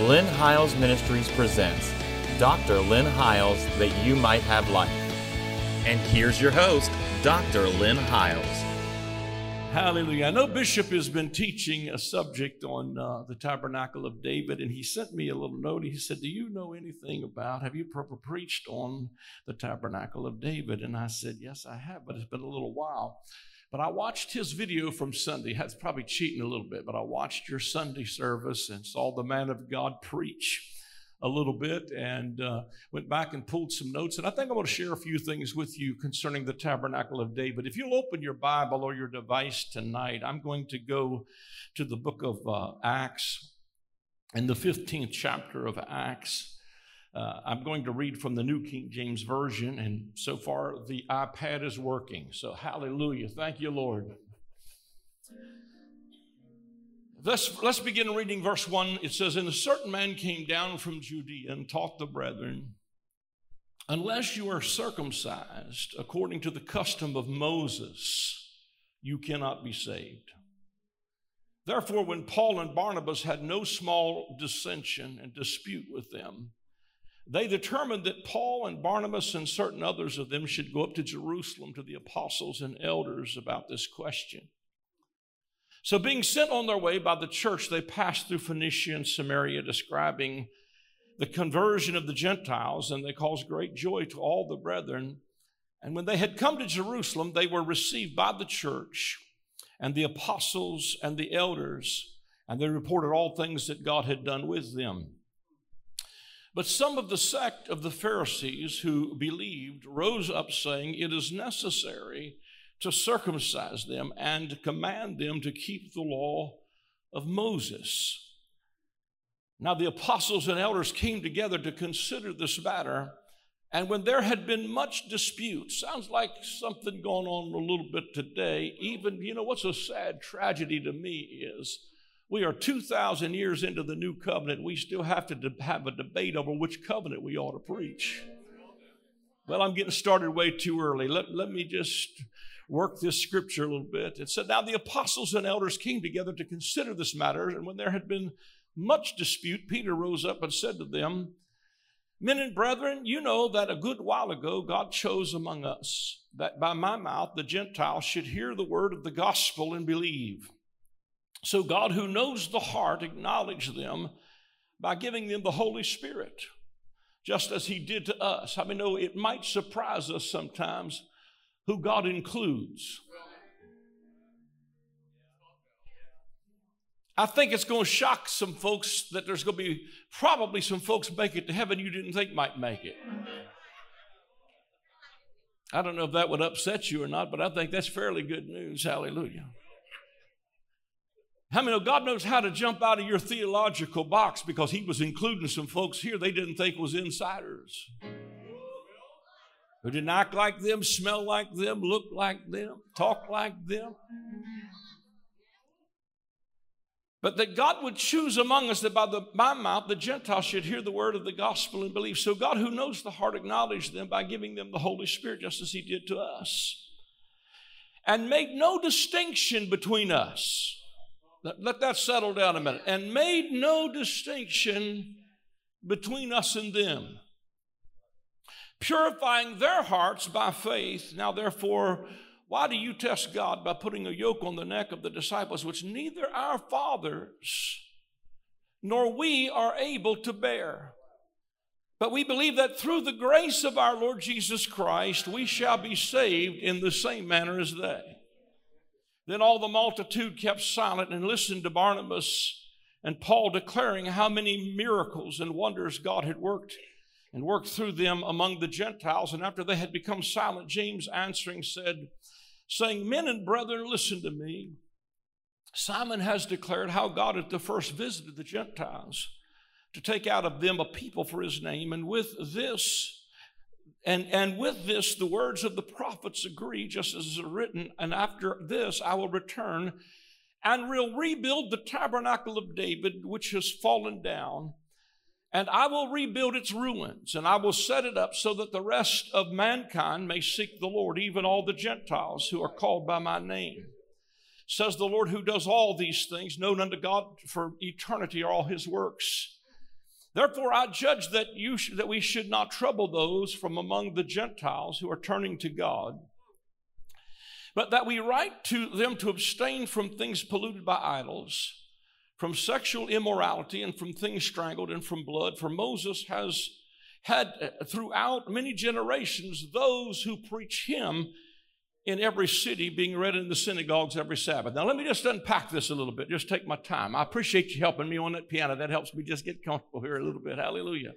Lynn Hiles Ministries presents Dr. Lynn Hiles That You Might Have Life. And here's your host, Dr. Lynn Hiles. Hallelujah. I know Bishop has been teaching a subject on uh, the tabernacle of David, and he sent me a little note. He said, Do you know anything about, have you preached on the tabernacle of David? And I said, Yes, I have, but it's been a little while. But I watched his video from Sunday. That's probably cheating a little bit, but I watched your Sunday service and saw the man of God preach a little bit and uh, went back and pulled some notes. And I think I want to share a few things with you concerning the tabernacle of David. If you'll open your Bible or your device tonight, I'm going to go to the book of uh, Acts in the 15th chapter of Acts. Uh, I'm going to read from the New King James Version, and so far the iPad is working. So, hallelujah. Thank you, Lord. Let's, let's begin reading verse 1. It says, And a certain man came down from Judea and taught the brethren, Unless you are circumcised according to the custom of Moses, you cannot be saved. Therefore, when Paul and Barnabas had no small dissension and dispute with them, they determined that Paul and Barnabas and certain others of them should go up to Jerusalem to the apostles and elders about this question. So, being sent on their way by the church, they passed through Phoenicia and Samaria, describing the conversion of the Gentiles, and they caused great joy to all the brethren. And when they had come to Jerusalem, they were received by the church and the apostles and the elders, and they reported all things that God had done with them. But some of the sect of the Pharisees who believed rose up, saying, It is necessary to circumcise them and command them to keep the law of Moses. Now the apostles and elders came together to consider this matter. And when there had been much dispute, sounds like something going on a little bit today. Even, you know, what's a sad tragedy to me is we are 2,000 years into the new covenant. We still have to de- have a debate over which covenant we ought to preach. Well, I'm getting started way too early. Let, let me just work this scripture a little bit. It said, Now the apostles and elders came together to consider this matter, and when there had been much dispute, Peter rose up and said to them, Men and brethren, you know that a good while ago God chose among us that by my mouth the Gentiles should hear the word of the gospel and believe. So God, who knows the heart, acknowledged them by giving them the Holy Spirit, just as He did to us. I mean, know it might surprise us sometimes who God includes. I think it's going to shock some folks that there's going to be probably some folks make it to heaven you didn't think might make it. I don't know if that would upset you or not, but I think that's fairly good news. Hallelujah. How many know God knows how to jump out of your theological box because He was including some folks here they didn't think was insiders? Who didn't act like them, smell like them, look like them, talk like them. But that God would choose among us that by the, my mouth the Gentiles should hear the word of the gospel and believe. So God, who knows the heart, acknowledged them by giving them the Holy Spirit, just as He did to us, and made no distinction between us let that settle down a minute. And made no distinction between us and them, purifying their hearts by faith. Now, therefore, why do you test God by putting a yoke on the neck of the disciples, which neither our fathers nor we are able to bear? But we believe that through the grace of our Lord Jesus Christ, we shall be saved in the same manner as they. Then all the multitude kept silent and listened to Barnabas and Paul declaring how many miracles and wonders God had worked and worked through them among the Gentiles. And after they had become silent, James answering said, saying, Men and brethren, listen to me. Simon has declared how God at the first visited the Gentiles to take out of them a people for his name. And with this, and, and with this, the words of the prophets agree, just as is written, and after this I will return and will rebuild the tabernacle of David, which has fallen down, and I will rebuild its ruins, and I will set it up so that the rest of mankind may seek the Lord, even all the Gentiles who are called by my name. Says the Lord who does all these things, known unto God for eternity are all his works Therefore, I judge that, you sh- that we should not trouble those from among the Gentiles who are turning to God, but that we write to them to abstain from things polluted by idols, from sexual immorality, and from things strangled, and from blood. For Moses has had uh, throughout many generations those who preach him in every city being read in the synagogues every Sabbath. Now, let me just unpack this a little bit. Just take my time. I appreciate you helping me on that piano. That helps me just get comfortable here a little bit. Hallelujah.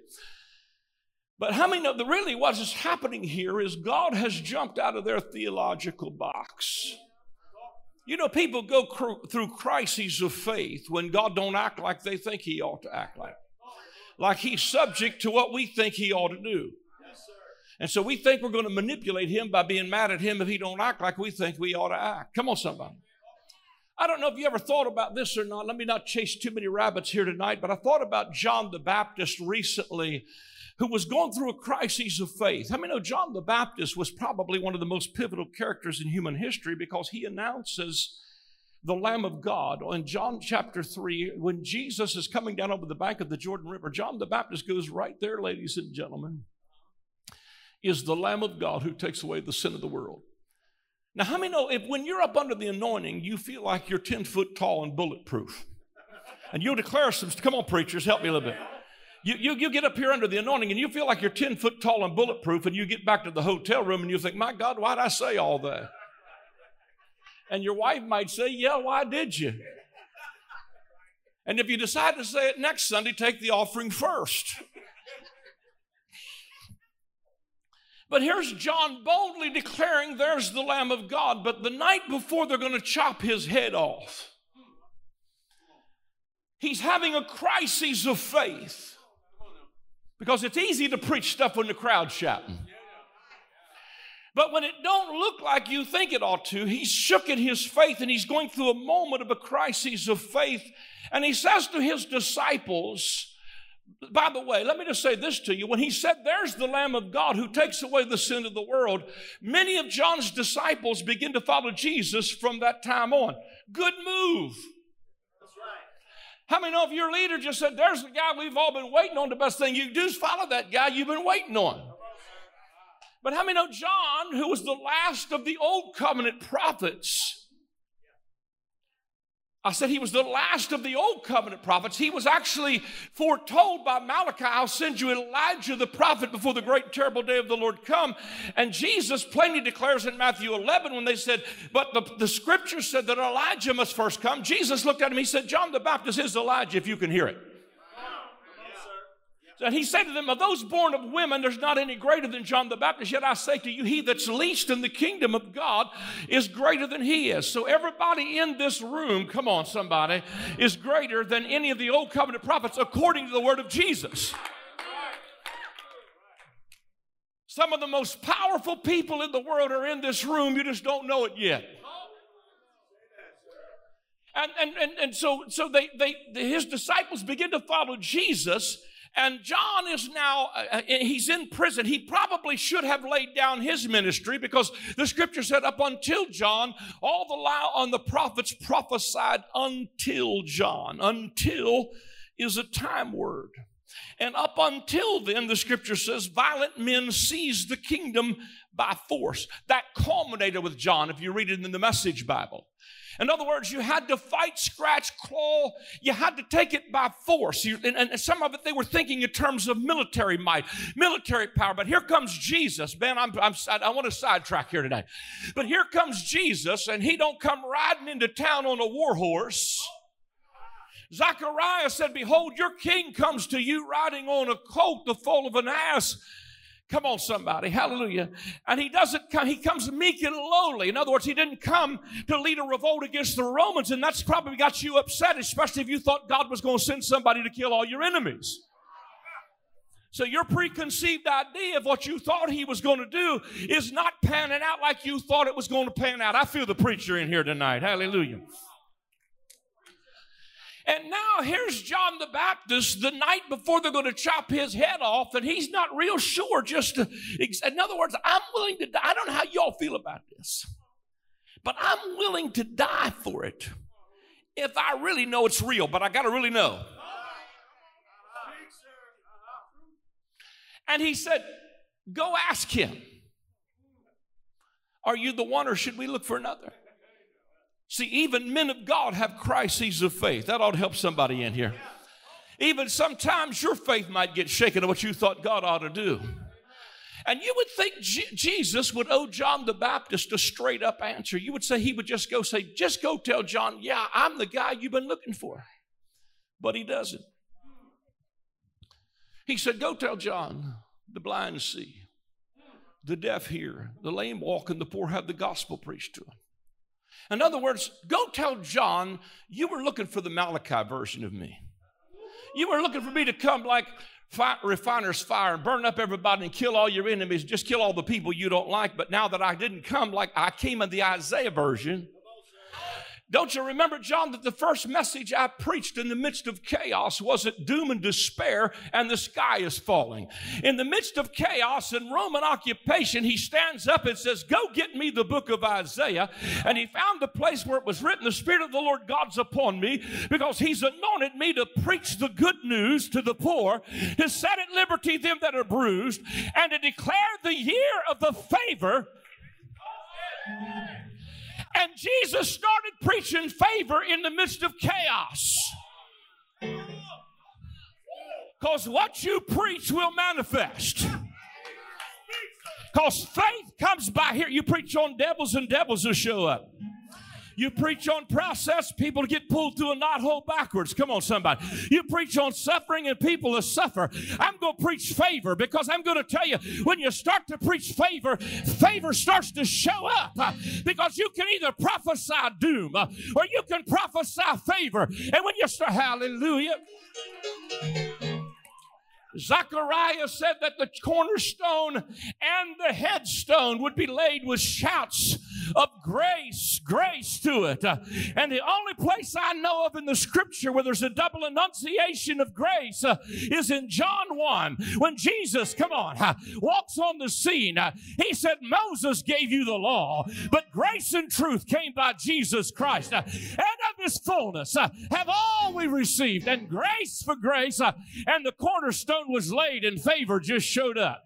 But how many know that really what is happening here is God has jumped out of their theological box. You know, people go cr- through crises of faith when God don't act like they think he ought to act like. Like he's subject to what we think he ought to do. And so we think we're going to manipulate him by being mad at him if he don't act like we think we ought to act. Come on, somebody. I don't know if you ever thought about this or not. Let me not chase too many rabbits here tonight, but I thought about John the Baptist recently, who was going through a crisis of faith. I many know John the Baptist was probably one of the most pivotal characters in human history because he announces the Lamb of God. In John chapter 3, when Jesus is coming down over the bank of the Jordan River, John the Baptist goes right there, ladies and gentlemen is the Lamb of God who takes away the sin of the world. Now, how many know if when you're up under the anointing, you feel like you're 10 foot tall and bulletproof? And you'll declare some, come on, preachers, help me a little bit. You, you, you get up here under the anointing and you feel like you're 10 foot tall and bulletproof, and you get back to the hotel room and you think, my God, why'd I say all that? And your wife might say, yeah, why did you? And if you decide to say it next Sunday, take the offering first. But here's John boldly declaring there's the Lamb of God. But the night before they're going to chop his head off, he's having a crisis of faith. Because it's easy to preach stuff when the crowd's shouting. But when it don't look like you think it ought to, he's shook in his faith and he's going through a moment of a crisis of faith. And he says to his disciples, by the way, let me just say this to you. When he said, There's the Lamb of God who takes away the sin of the world, many of John's disciples begin to follow Jesus from that time on. Good move. That's right. How many know if your leader just said, There's the guy we've all been waiting on, the best thing you do is follow that guy you've been waiting on? But how many know John, who was the last of the old covenant prophets, I said he was the last of the old covenant prophets. He was actually foretold by Malachi, I'll send you Elijah the prophet before the great terrible day of the Lord come. And Jesus plainly declares in Matthew 11 when they said, but the, the scripture said that Elijah must first come. Jesus looked at him, he said, John the Baptist is Elijah if you can hear it. And he said to them, Of those born of women, there's not any greater than John the Baptist. Yet I say to you, he that's least in the kingdom of God is greater than he is. So everybody in this room, come on, somebody, is greater than any of the old covenant prophets according to the word of Jesus. Some of the most powerful people in the world are in this room. You just don't know it yet. And, and, and, and so, so they, they, his disciples begin to follow Jesus and John is now, uh, uh, he's in prison. He probably should have laid down his ministry because the scripture said, up until John, all the law on the prophets prophesied until John. Until is a time word. And up until then, the scripture says, violent men seize the kingdom by force. That culminated with John, if you read it in the Message Bible. In other words, you had to fight, scratch, claw. You had to take it by force. You, and, and, some of it they were thinking in terms of military might, military power. But here comes Jesus. Ben, I'm, I'm, I want to sidetrack here today. But here comes Jesus, and he don't come riding into town on a war horse. Zechariah said, Behold, your king comes to you riding on a colt, the foal of an ass Come on, somebody. Hallelujah. And he doesn't come, he comes meek and lowly. In other words, he didn't come to lead a revolt against the Romans, and that's probably got you upset, especially if you thought God was going to send somebody to kill all your enemies. So your preconceived idea of what you thought he was going to do is not panning out like you thought it was going to pan out. I feel the preacher in here tonight. Hallelujah. And now here's John the Baptist the night before they're going to chop his head off, and he's not real sure. Just to, in other words, I'm willing to die. I don't know how y'all feel about this, but I'm willing to die for it if I really know it's real, but I got to really know. And he said, Go ask him. Are you the one, or should we look for another? See, even men of God have crises of faith. That ought to help somebody in here. Even sometimes your faith might get shaken of what you thought God ought to do. And you would think J- Jesus would owe John the Baptist a straight up answer. You would say he would just go say, just go tell John, yeah, I'm the guy you've been looking for. But he doesn't. He said, go tell John, the blind see, the deaf hear, the lame walk, and the poor have the gospel preached to them. In other words, go tell John you were looking for the Malachi version of me. You were looking for me to come like refiner's fire and burn up everybody and kill all your enemies, just kill all the people you don't like. But now that I didn't come like I came in the Isaiah version, don't you remember, John, that the first message I preached in the midst of chaos wasn't doom and despair and the sky is falling? In the midst of chaos and Roman occupation, he stands up and says, Go get me the book of Isaiah. And he found the place where it was written, The Spirit of the Lord God's upon me because he's anointed me to preach the good news to the poor, to set at liberty them that are bruised, and to declare the year of the favor and Jesus started preaching favor in the midst of chaos. Because what you preach will manifest. Because faith comes by here. You preach on devils, and devils will show up. You preach on process, people get pulled through a knothole backwards. Come on, somebody. You preach on suffering, and people will suffer. I'm going to preach favor because I'm going to tell you when you start to preach favor, favor starts to show up uh, because you can either prophesy doom uh, or you can prophesy favor. And when you start, hallelujah. Zechariah said that the cornerstone and the headstone would be laid with shouts of grace, grace to it. Uh, and the only place I know of in the scripture where there's a double enunciation of grace uh, is in John 1 when Jesus, come on, uh, walks on the scene. He said, Moses gave you the law, but grace and truth came by Jesus Christ. And of his fullness have all we received, and grace for grace, and the cornerstone was laid, and favor just showed up.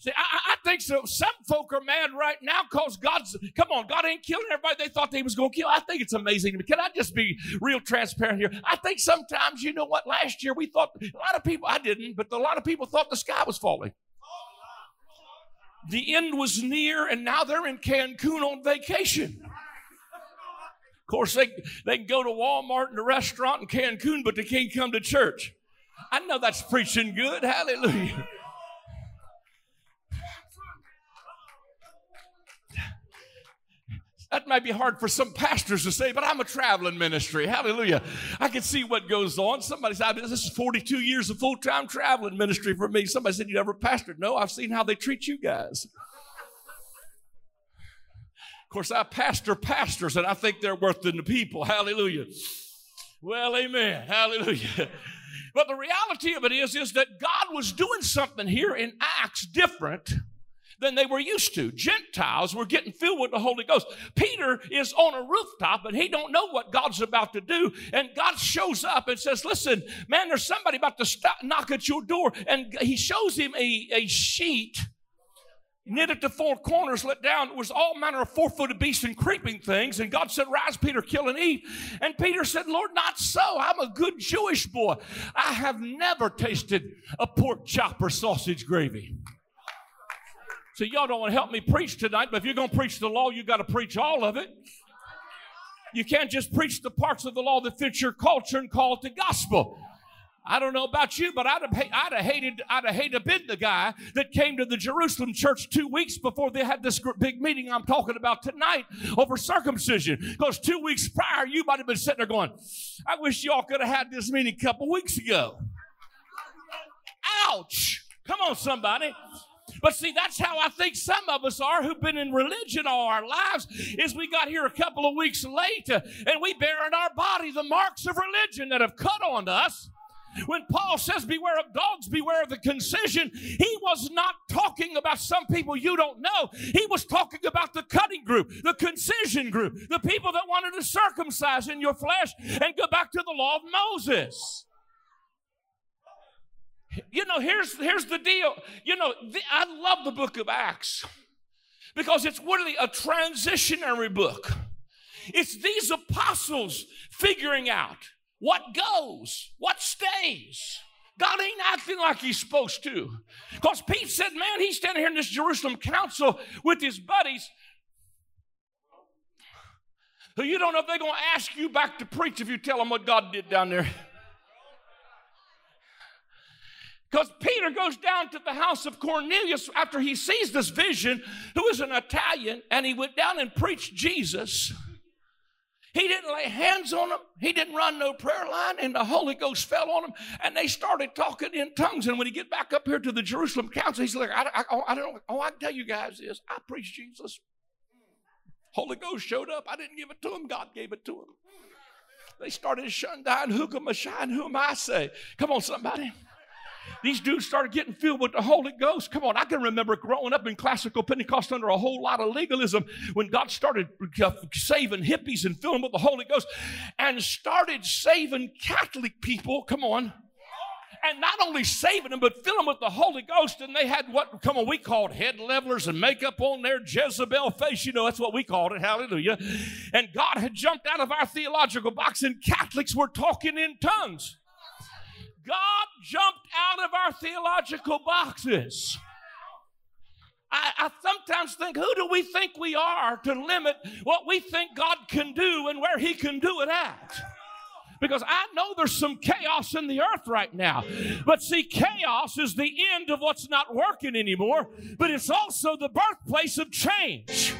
See, I, think so. Some folk are mad right now because God's, come on, God ain't killing everybody they thought they was going to kill. I think it's amazing to me. Can I just be real transparent here? I think sometimes, you know what, last year we thought, a lot of people, I didn't, but a lot of people thought the sky was falling. The end was near, and now they're in Cancun on vacation. Of course, they, they can go to Walmart and the restaurant in Cancun, but they can't come to church. I know that's preaching good. Hallelujah. That might be hard for some pastors to say, but I'm a traveling ministry. Hallelujah. I can see what goes on. Somebody said, This is 42 years of full time traveling ministry for me. Somebody said, You never pastored. No, I've seen how they treat you guys. Of course, I pastor pastors, and I think they're worth than the people. Hallelujah. Well, amen. Hallelujah. But the reality of it is, is that God was doing something here in Acts different than they were used to. Gentiles were getting filled with the Holy Ghost. Peter is on a rooftop and he don't know what God's about to do. And God shows up and says, listen, man, there's somebody about to stop, knock at your door. And he shows him a, a sheet knitted to four corners, let down. It was all manner of four-footed beasts and creeping things. And God said, Rise, Peter, kill and eat. And Peter said, Lord, not so. I'm a good Jewish boy. I have never tasted a pork chop or sausage gravy. So y'all don't want to help me preach tonight, but if you're going to preach the law, you got to preach all of it. You can't just preach the parts of the law that fit your culture and call it the gospel. I don't know about you, but I'd have, I'd have hated, I'd have hated been the guy that came to the Jerusalem church two weeks before they had this big meeting I'm talking about tonight over circumcision. Because two weeks prior, you might have been sitting there going, I wish y'all could have had this meeting a couple weeks ago. Ouch! Come on, somebody. But see, that's how I think some of us are who've been in religion all our lives, is we got here a couple of weeks late uh, and we bear in our body the marks of religion that have cut on us. When Paul says, Beware of dogs, beware of the concision, he was not talking about some people you don't know. He was talking about the cutting group, the concision group, the people that wanted to circumcise in your flesh and go back to the law of Moses. You know, here's, here's the deal. You know, the, I love the book of Acts because it's really a transitionary book. It's these apostles figuring out what goes, what stays. God ain't acting like he's supposed to. Because Pete said, man, he's standing here in this Jerusalem council with his buddies who you don't know if they're going to ask you back to preach if you tell them what God did down there. Because Peter goes down to the house of Cornelius after he sees this vision, who is an Italian, and he went down and preached Jesus. He didn't lay hands on them. He didn't run no prayer line, and the Holy Ghost fell on them, and they started talking in tongues. And when he get back up here to the Jerusalem council, he's like, I, I, oh, I don't know. All I can tell you guys is, I preached Jesus. Holy Ghost showed up. I didn't give it to him. God gave it to him. They started shundai who come and who am I say? Come on, somebody. These dudes started getting filled with the Holy Ghost. Come on, I can remember growing up in classical Pentecost under a whole lot of legalism when God started uh, saving hippies and filling them with the Holy Ghost and started saving Catholic people. Come on and not only saving them, but filling them with the Holy Ghost. And they had what, come on, we called head levelers and makeup on their Jezebel face. You know, that's what we called it. Hallelujah. And God had jumped out of our theological box, and Catholics were talking in tongues. God jumped out of our theological boxes. I, I, sometimes think, who do we think we are to limit what we think God can do and where He can do it at? Because I know there's some chaos in the earth right now. But see, chaos is the end of what's not working anymore, but it's also the birthplace of change.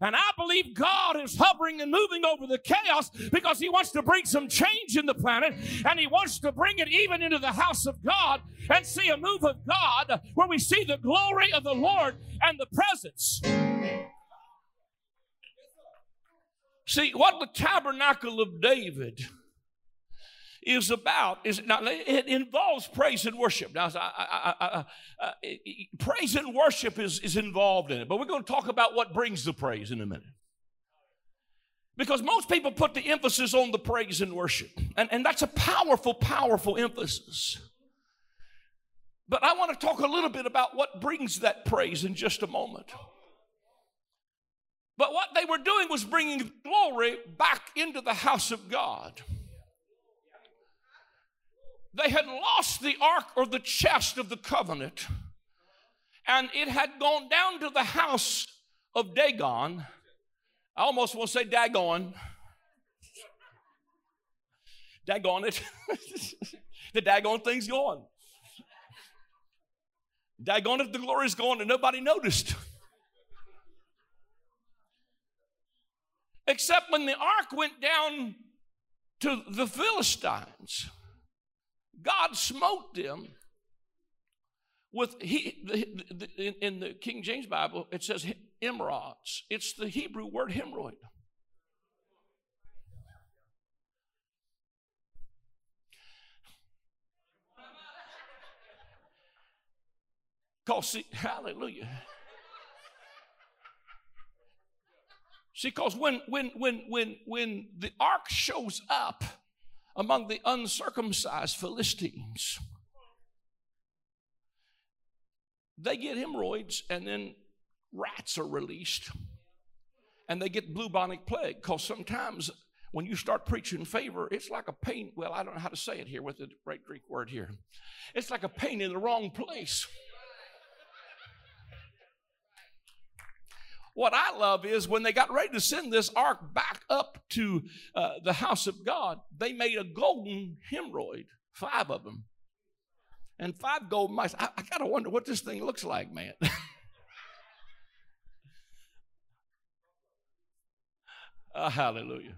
And I believe God is hovering and moving over the chaos because He wants to bring some change in the planet and He wants to bring it even into the house of God and see a move of God where we see the glory of the Lord and the presence. See, what the tabernacle of David is about is now it involves praise and worship. Now, I, uh, I, I, praise and worship is, is involved in it, but we're going to talk about what brings the praise in a minute. Because most people put the emphasis on the praise and worship, and, and that's a powerful, powerful emphasis. But I want to talk a little bit about what brings that praise in just a moment. But what they were doing was bringing glory back into the house of God. They had lost the ark or the chest of the covenant, and it had gone down to the house of Dagon. I almost want to say Dagon. Dagon it. the Dagon thing's gone. Dagon it, the glory's gone, and nobody noticed. Except when the ark went down to the Philistines. God smote them with he the, the, in the King James Bible it says emerods. It's the Hebrew word hemorrhoid. Cause see, hallelujah. See, because when when when when when the ark shows up, among the uncircumcised Philistines. They get hemorrhoids and then rats are released and they get bubonic plague because sometimes when you start preaching favor, it's like a pain. Well, I don't know how to say it here with the right Greek word here. It's like a pain in the wrong place. What I love is when they got ready to send this ark back up to uh, the house of God, they made a golden hemorrhoid, five of them, and five gold mice. I, I got to wonder what this thing looks like, man. uh, hallelujah.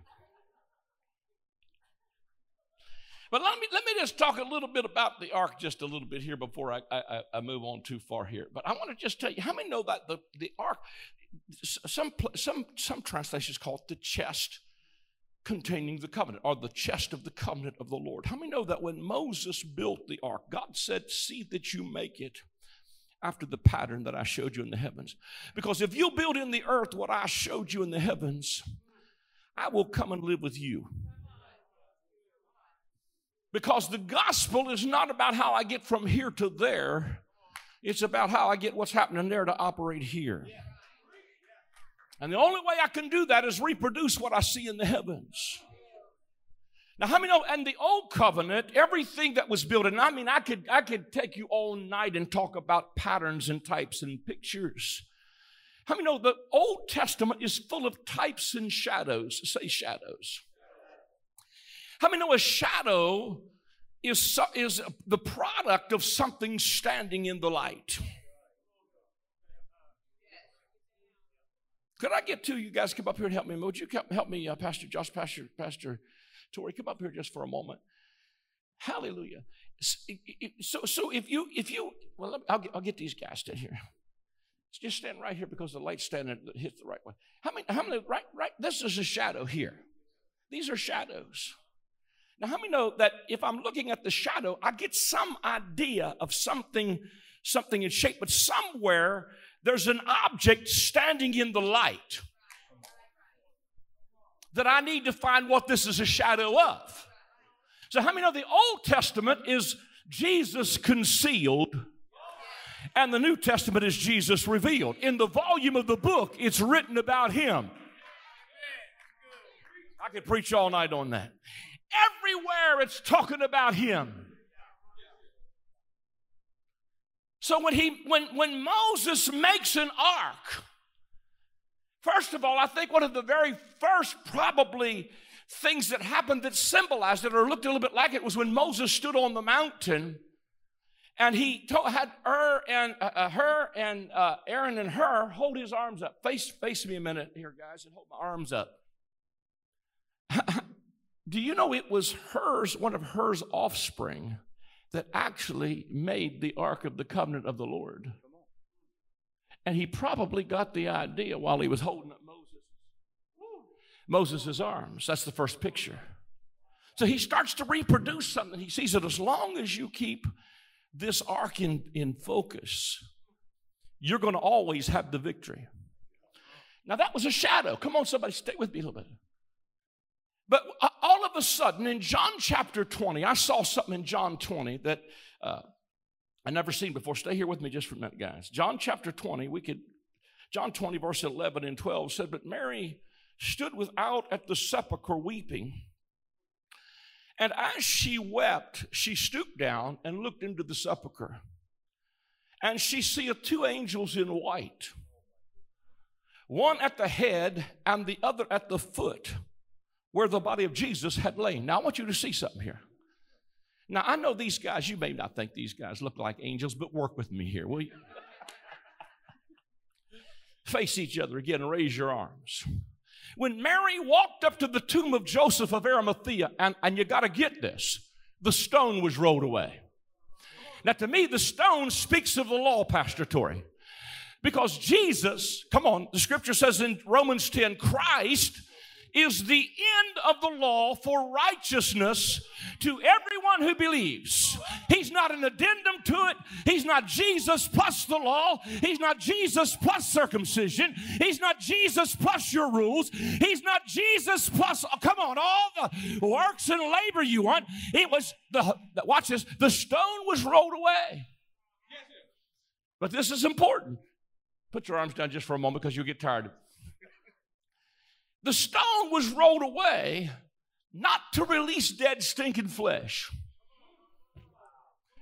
But let me, let me just talk a little bit about the ark just a little bit here before I, I, I move on too far here. But I want to just tell you how many know that the, the ark, some, some, some translations call it the chest containing the covenant or the chest of the covenant of the Lord. How many know that when Moses built the ark, God said, See that you make it after the pattern that I showed you in the heavens? Because if you build in the earth what I showed you in the heavens, I will come and live with you. Because the gospel is not about how I get from here to there, it's about how I get what's happening there to operate here. And the only way I can do that is reproduce what I see in the heavens. Now, how many know? And the old covenant, everything that was built, and I mean, I could I could take you all night and talk about patterns and types and pictures. How many know the Old Testament is full of types and shadows? Say shadows. How many know a shadow is, is the product of something standing in the light? Could I get two you guys come up here and help me? Would you help me, uh, Pastor Josh, Pastor, Pastor Tori? Come up here just for a moment. Hallelujah. So, so if you, if you, well, I'll get, I'll get these guys to here. Just stand right here because the light's standing hits the right way. How many, how many, right, right, this is a shadow here. These are shadows. Now, how many know that if I'm looking at the shadow, I get some idea of something, something in shape, but somewhere there's an object standing in the light that I need to find what this is a shadow of. So, how many know the Old Testament is Jesus concealed? And the New Testament is Jesus revealed. In the volume of the book, it's written about him. I could preach all night on that. Everywhere it's talking about him. So when he when when Moses makes an ark, first of all, I think one of the very first probably things that happened that symbolized it or looked a little bit like it was when Moses stood on the mountain and he told, had Hur and uh, uh, Hur and uh, Aaron and Hur hold his arms up. Face face me a minute here, guys, and hold my arms up. Do you know it was Hur's, one of Hur's offspring, that actually made the Ark of the Covenant of the Lord? And he probably got the idea while he was holding up Moses. Moses' arms. That's the first picture. So he starts to reproduce something. He sees that as long as you keep this ark in, in focus, you're going to always have the victory. Now, that was a shadow. Come on, somebody, stay with me a little bit. But uh, all a sudden, in John chapter 20, I saw something in John 20 that uh, I never seen before. Stay here with me just for a minute, guys. John chapter 20, we could, John 20, verse 11 and 12 said, But Mary stood without at the sepulchre weeping. And as she wept, she stooped down and looked into the sepulchre. And she seeth two angels in white, one at the head and the other at the foot where the body of Jesus had lain. Now, I want you to see something here. Now, I know these guys, you may not think these guys look like angels, but work with me here, will you? Face each other again raise your arms. When Mary walked up to the tomb of Joseph of Arimathea, and, and you got to get this, the stone was rolled away. Now, to me, the stone speaks of the law, Pastor Tory, Because Jesus, come on, the scripture says in Romans 10, Christ is the end of the law for righteousness to everyone who believes. He's not an addendum to it. He's not Jesus plus the law. He's not Jesus plus circumcision. He's not Jesus plus your rules. He's not Jesus plus, oh, come on, all the works and labor you want. It was the, watch this, the stone was rolled away. But this is important. Put your arms down just for a moment because you'll get tired. The stone was rolled away not to release dead, stinking flesh.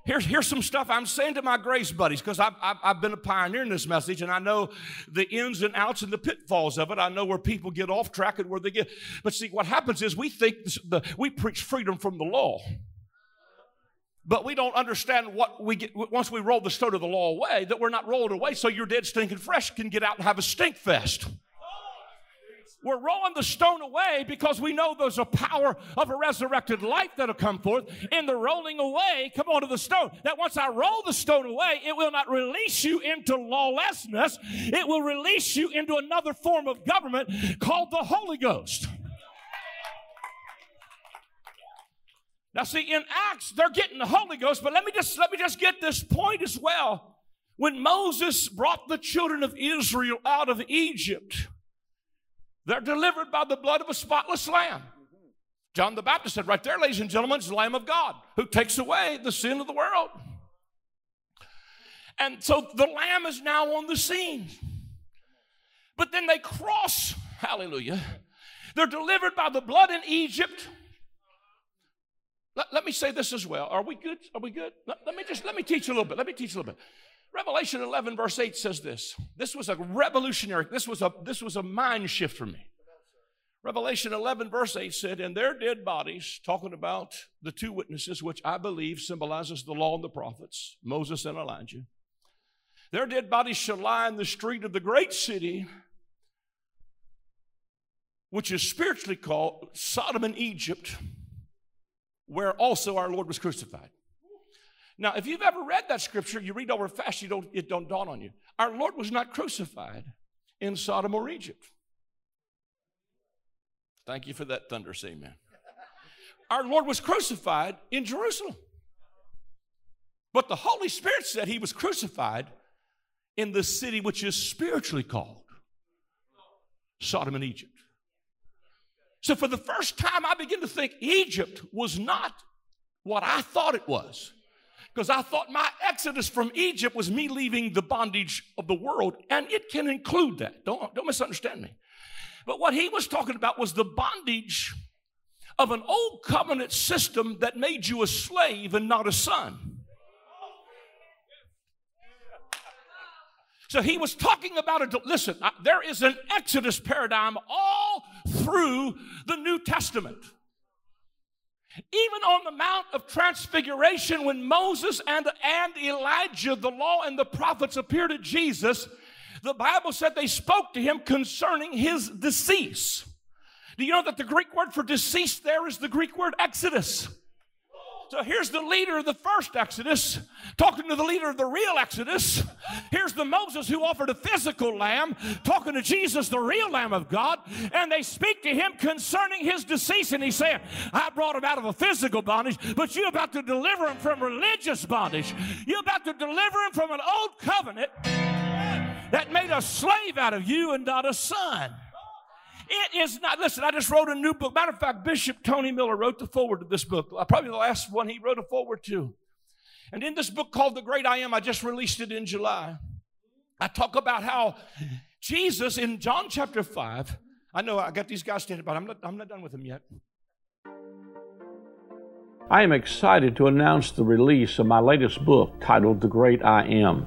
Here's, here's some stuff I'm saying to my grace buddies because I've, I've, I've, been a pioneer in this message and I know the ins and outs and the pitfalls of it. I know where people get off track and where they get. But see, what happens is we think the, we preach freedom from the law. But we don't understand what we get once we roll the stone of the law away, that we're not rolled away so your dead, stinking flesh can get out and have a stink fest. We're rolling the stone away because we know there's a power of a resurrected life that'll come forth in the rolling away. Come on to the stone. That once I roll the stone away, it will not release you into lawlessness. It will release you into another form of government called the Holy Ghost. Now, see, in Acts, they're getting the Holy Ghost, but let me just let me just get this point as well. When Moses brought the children of Israel out of Egypt, they're delivered by the blood of a spotless lamb. John the Baptist said, right there, ladies and gentlemen, is the Lamb of God who takes away the sin of the world. And so the Lamb is now on the scene. But then they cross, hallelujah. They're delivered by the blood in Egypt. Let, let me say this as well. Are we good? Are we good? Let, let me just let me teach a little bit. Let me teach a little bit. Revelation 11, verse 8 says this. This was a revolutionary, this was a this was a mind shift for me. Revelation 11, verse 8 said, And their dead bodies, talking about the two witnesses, which I believe symbolizes the law and the prophets, Moses and Elijah, their dead bodies shall lie in the street of the great city, which is spiritually called Sodom and Egypt, where also our Lord was crucified. Now, if you've ever read that scripture, you read over fast, you don't, it don't dawn on you. Our Lord was not crucified in Sodom or Egypt. Thank you for that thunder, amen. Our Lord was crucified in Jerusalem. But the Holy Spirit said he was crucified in the city which is spiritually called Sodom and Egypt. So for the first time, I begin to think Egypt was not what I thought it was. Because I thought my exodus from Egypt was me leaving the bondage of the world, and it can include that. Don't, don't misunderstand me. But what he was talking about was the bondage of an old covenant system that made you a slave and not a son. So he was talking about a, listen, there is an Exodus paradigm all through the New Testament. Even on the Mount of Transfiguration, when Moses and, and Elijah, the law and the prophets appeared to Jesus, the Bible said they spoke to him concerning his decease. Do you know that the Greek word for decease there is the Greek word exodus? So here's the leader of the first Exodus talking to the leader of the real Exodus. Here's the Moses who offered a physical lamb talking to Jesus, the real Lamb of God. And they speak to him concerning his decease. And he's saying, I brought him out of a physical bondage, but you're about to deliver him from religious bondage. You're about to deliver him from an old covenant that made a slave out of you and not a son. It is not, listen, I just wrote a new book. Matter of fact, Bishop Tony Miller wrote the foreword to this book, uh, probably the last one he wrote a foreword to. And in this book called The Great I Am, I just released it in July. I talk about how Jesus in John chapter 5, I know I got these guys standing, but I'm not, I'm not done with them yet. I am excited to announce the release of my latest book titled The Great I Am.